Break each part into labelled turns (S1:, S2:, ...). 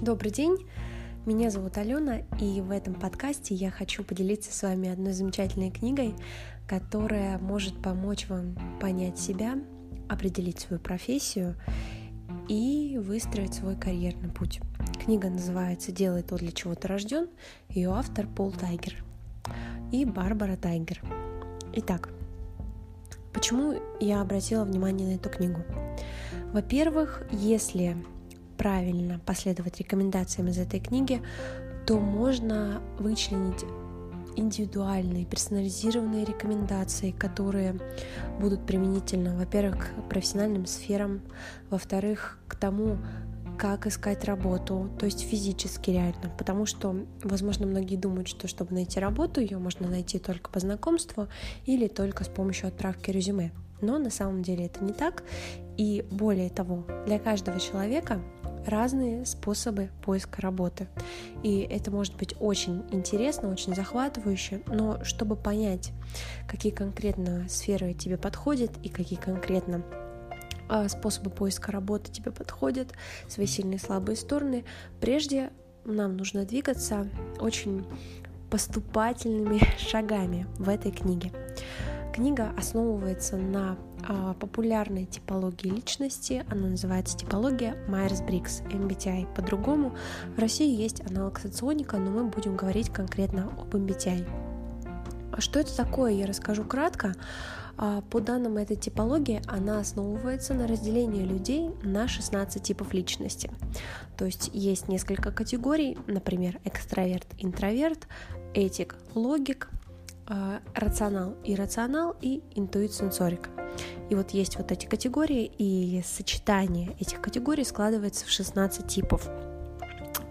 S1: Добрый день, меня зовут Алена, и в этом подкасте я хочу поделиться с вами одной замечательной книгой, которая может помочь вам понять себя, определить свою профессию и выстроить свой карьерный путь. Книга называется «Делай то, для чего ты рожден», ее автор Пол Тайгер и Барбара Тайгер. Итак, почему я обратила внимание на эту книгу? Во-первых, если правильно последовать рекомендациям из этой книги, то можно вычленить индивидуальные, персонализированные рекомендации, которые будут применительны, во-первых, к профессиональным сферам, во-вторых, к тому, как искать работу, то есть физически реально, потому что, возможно, многие думают, что чтобы найти работу, ее можно найти только по знакомству или только с помощью отправки резюме. Но на самом деле это не так. И более того, для каждого человека разные способы поиска работы. И это может быть очень интересно, очень захватывающе, но чтобы понять, какие конкретно сферы тебе подходят и какие конкретно а, способы поиска работы тебе подходят, свои сильные и слабые стороны, прежде нам нужно двигаться очень поступательными шагами в этой книге. Книга основывается на популярной типологии личности. Она называется типология Майерс-Брикс, MBTI. По-другому, в России есть аналог соционика, но мы будем говорить конкретно об MBTI. А что это такое, я расскажу кратко. А, по данным этой типологии, она основывается на разделении людей на 16 типов личности. То есть есть несколько категорий, например, экстраверт, интроверт, этик, логик, а, рационал, иррационал и интуит, сенсорика. И вот есть вот эти категории, и сочетание этих категорий складывается в 16 типов.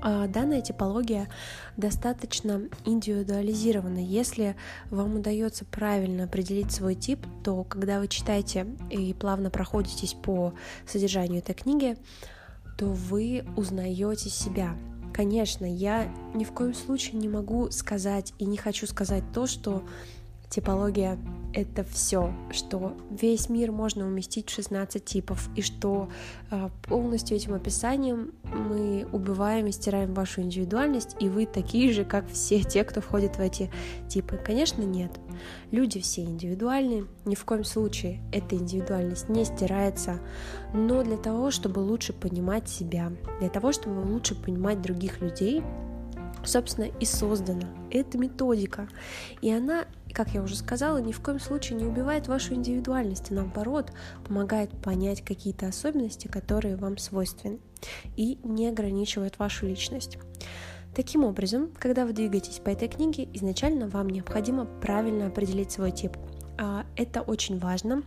S1: А, данная типология достаточно индивидуализирована. Если вам удается правильно определить свой тип, то когда вы читаете и плавно проходитесь по содержанию этой книги, то вы узнаете себя, Конечно, я ни в коем случае не могу сказать и не хочу сказать то, что типология — это все, что весь мир можно уместить в 16 типов, и что э, полностью этим описанием мы убиваем и стираем вашу индивидуальность, и вы такие же, как все те, кто входит в эти типы. Конечно, нет. Люди все индивидуальны, ни в коем случае эта индивидуальность не стирается, но для того, чтобы лучше понимать себя, для того, чтобы лучше понимать других людей, собственно, и создана эта методика. И она, как я уже сказала, ни в коем случае не убивает вашу индивидуальность, а наоборот помогает понять какие-то особенности, которые вам свойственны, и не ограничивает вашу личность. Таким образом, когда вы двигаетесь по этой книге, изначально вам необходимо правильно определить свой тип. А, это очень важно,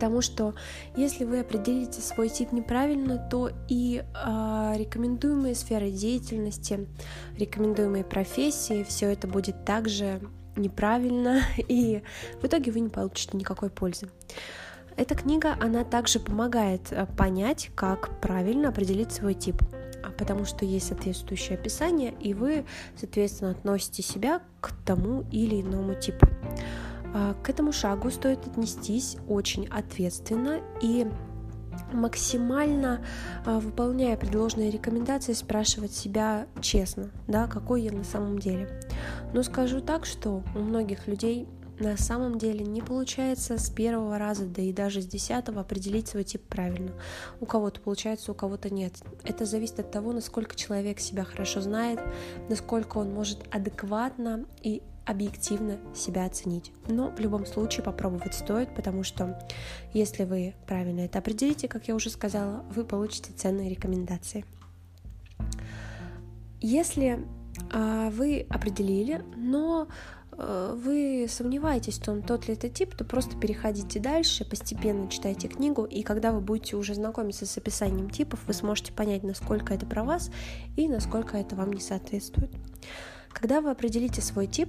S1: потому что если вы определите свой тип неправильно, то и э, рекомендуемые сферы деятельности, рекомендуемые профессии, все это будет также неправильно, и в итоге вы не получите никакой пользы. Эта книга, она также помогает э, понять, как правильно определить свой тип, а потому что есть соответствующее описание, и вы, соответственно, относите себя к тому или иному типу. А, к этому шагу стоит отнестись очень ответственно и максимально а, выполняя предложенные рекомендации, спрашивать себя честно, да, какой я на самом деле. Но скажу так, что у многих людей на самом деле не получается с первого раза, да и даже с десятого определить свой тип правильно. У кого-то получается, у кого-то нет. Это зависит от того, насколько человек себя хорошо знает, насколько он может адекватно и объективно себя оценить. Но в любом случае попробовать стоит, потому что если вы правильно это определите, как я уже сказала, вы получите ценные рекомендации. Если а, вы определили, но а, вы сомневаетесь в том, тот ли это тип, то просто переходите дальше, постепенно читайте книгу, и когда вы будете уже знакомиться с описанием типов, вы сможете понять, насколько это про вас и насколько это вам не соответствует. Когда вы определите свой тип,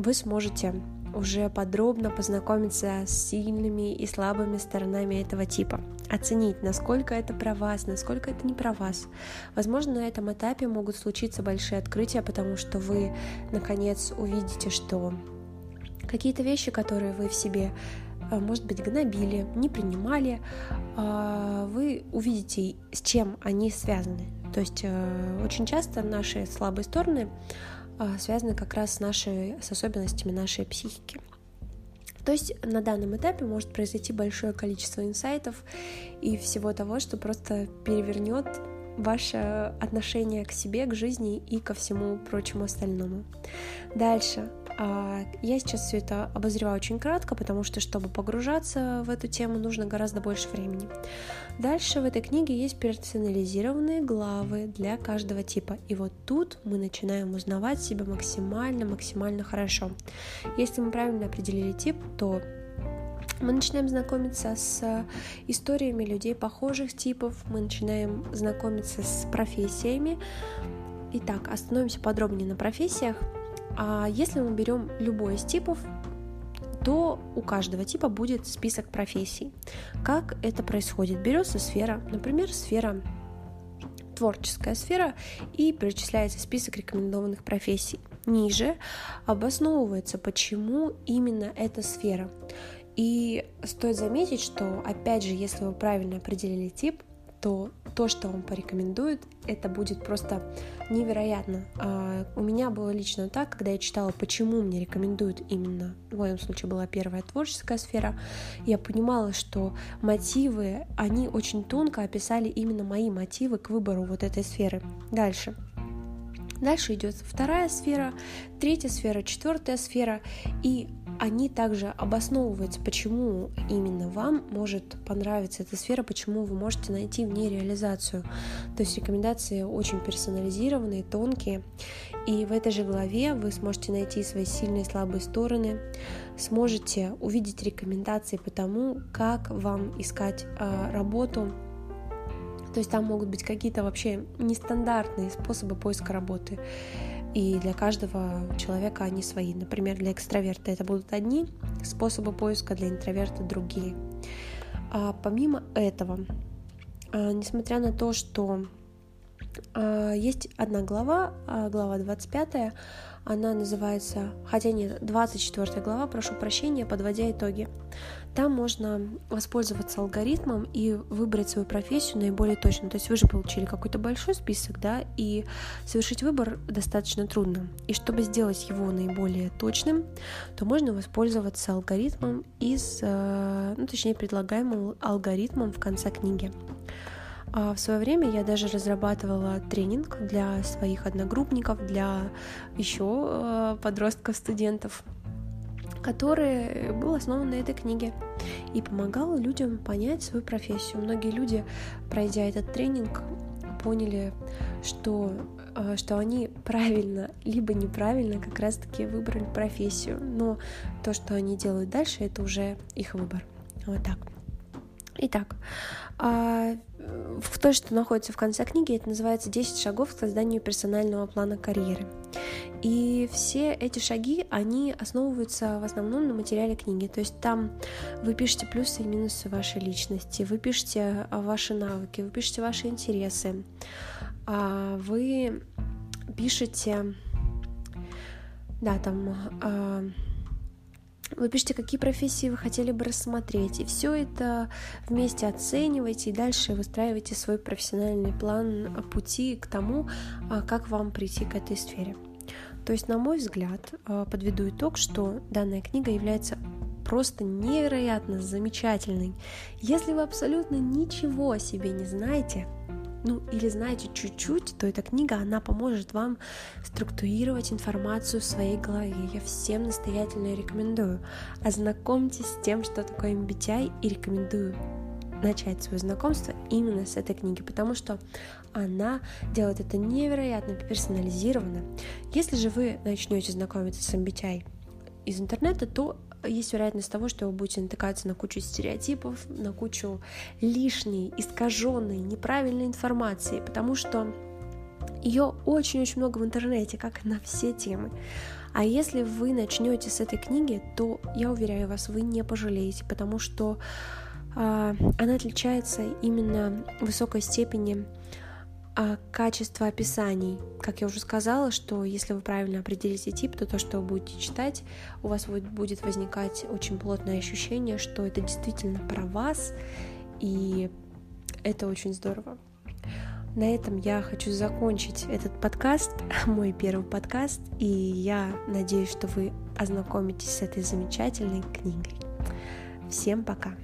S1: вы сможете уже подробно познакомиться с сильными и слабыми сторонами этого типа, оценить, насколько это про вас, насколько это не про вас. Возможно, на этом этапе могут случиться большие открытия, потому что вы, наконец, увидите, что какие-то вещи, которые вы в себе может быть, гнобили, не принимали, вы увидите, с чем они связаны. То есть очень часто наши слабые стороны связаны как раз с, нашей, с особенностями нашей психики. То есть на данном этапе может произойти большое количество инсайтов и всего того, что просто перевернет ваше отношение к себе, к жизни и ко всему прочему остальному. Дальше. А, я сейчас все это обозреваю очень кратко, потому что, чтобы погружаться в эту тему, нужно гораздо больше времени. Дальше в этой книге есть персонализированные главы для каждого типа. И вот тут мы начинаем узнавать себя максимально-максимально хорошо. Если мы правильно определили тип, то мы начинаем знакомиться с историями людей похожих типов, мы начинаем знакомиться с профессиями. Итак, остановимся подробнее на профессиях. А если мы берем любой из типов, то у каждого типа будет список профессий. Как это происходит? Берется сфера, например, сфера творческая сфера и перечисляется список рекомендованных профессий. Ниже обосновывается, почему именно эта сфера. И стоит заметить, что, опять же, если вы правильно определили тип, то то, что вам порекомендуют, это будет просто невероятно. А у меня было лично так, когда я читала, почему мне рекомендуют именно, в моем случае была первая творческая сфера, я понимала, что мотивы, они очень тонко описали именно мои мотивы к выбору вот этой сферы. Дальше. Дальше идет вторая сфера, третья сфера, четвертая сфера, и они также обосновываются, почему именно вам может понравиться эта сфера, почему вы можете найти в ней реализацию. То есть рекомендации очень персонализированные, тонкие. И в этой же главе вы сможете найти свои сильные и слабые стороны, сможете увидеть рекомендации по тому, как вам искать э, работу, то есть там могут быть какие-то вообще нестандартные способы поиска работы. И для каждого человека они свои. Например, для экстраверта это будут одни способы поиска, для интроверта другие. А помимо этого, а, несмотря на то, что а, есть одна глава, а, глава 25, она называется, хотя нет, 24 глава, прошу прощения, подводя итоги. Там можно воспользоваться алгоритмом и выбрать свою профессию наиболее точно. То есть вы же получили какой-то большой список, да, и совершить выбор достаточно трудно. И чтобы сделать его наиболее точным, то можно воспользоваться алгоритмом из, э, ну, точнее, предлагаемым алгоритмом в конце книги. А в свое время я даже разрабатывала тренинг для своих одногруппников, для еще э, подростков, студентов, который был основан на этой книге и помогал людям понять свою профессию. Многие люди, пройдя этот тренинг, поняли, что, э, что они правильно либо неправильно как раз-таки выбрали профессию, но то, что они делают дальше, это уже их выбор. Вот так. Итак, а, в то, что находится в конце книги, это называется «10 шагов к созданию персонального плана карьеры». И все эти шаги, они основываются в основном на материале книги. То есть там вы пишете плюсы и минусы вашей личности, вы пишете ваши навыки, вы пишете ваши интересы, а вы пишете, да, там а, вы пишете, какие профессии вы хотели бы рассмотреть, и все это вместе оцениваете, и дальше выстраиваете свой профессиональный план пути к тому, а, как вам прийти к этой сфере. То есть, на мой взгляд, а, подведу итог, что данная книга является просто невероятно замечательной. Если вы абсолютно ничего о себе не знаете, ну или знаете чуть-чуть, то эта книга, она поможет вам структурировать информацию в своей голове. Я всем настоятельно рекомендую. Ознакомьтесь с тем, что такое MBTI, и рекомендую начать свое знакомство именно с этой книги, потому что она делает это невероятно персонализированно. Если же вы начнете знакомиться с MBTI из интернета, то есть вероятность того, что вы будете натыкаться на кучу стереотипов, на кучу лишней, искаженной, неправильной информации, потому что ее очень-очень много в интернете, как на все темы. А если вы начнете с этой книги, то я уверяю вас, вы не пожалеете, потому что э, она отличается именно высокой степени А качество описаний, как я уже сказала, что если вы правильно определите тип, то то, что вы будете читать, у вас будет возникать очень плотное ощущение, что это действительно про вас, и это очень здорово. На этом я хочу закончить этот подкаст, мой первый подкаст, и я надеюсь, что вы ознакомитесь с этой замечательной книгой. Всем пока!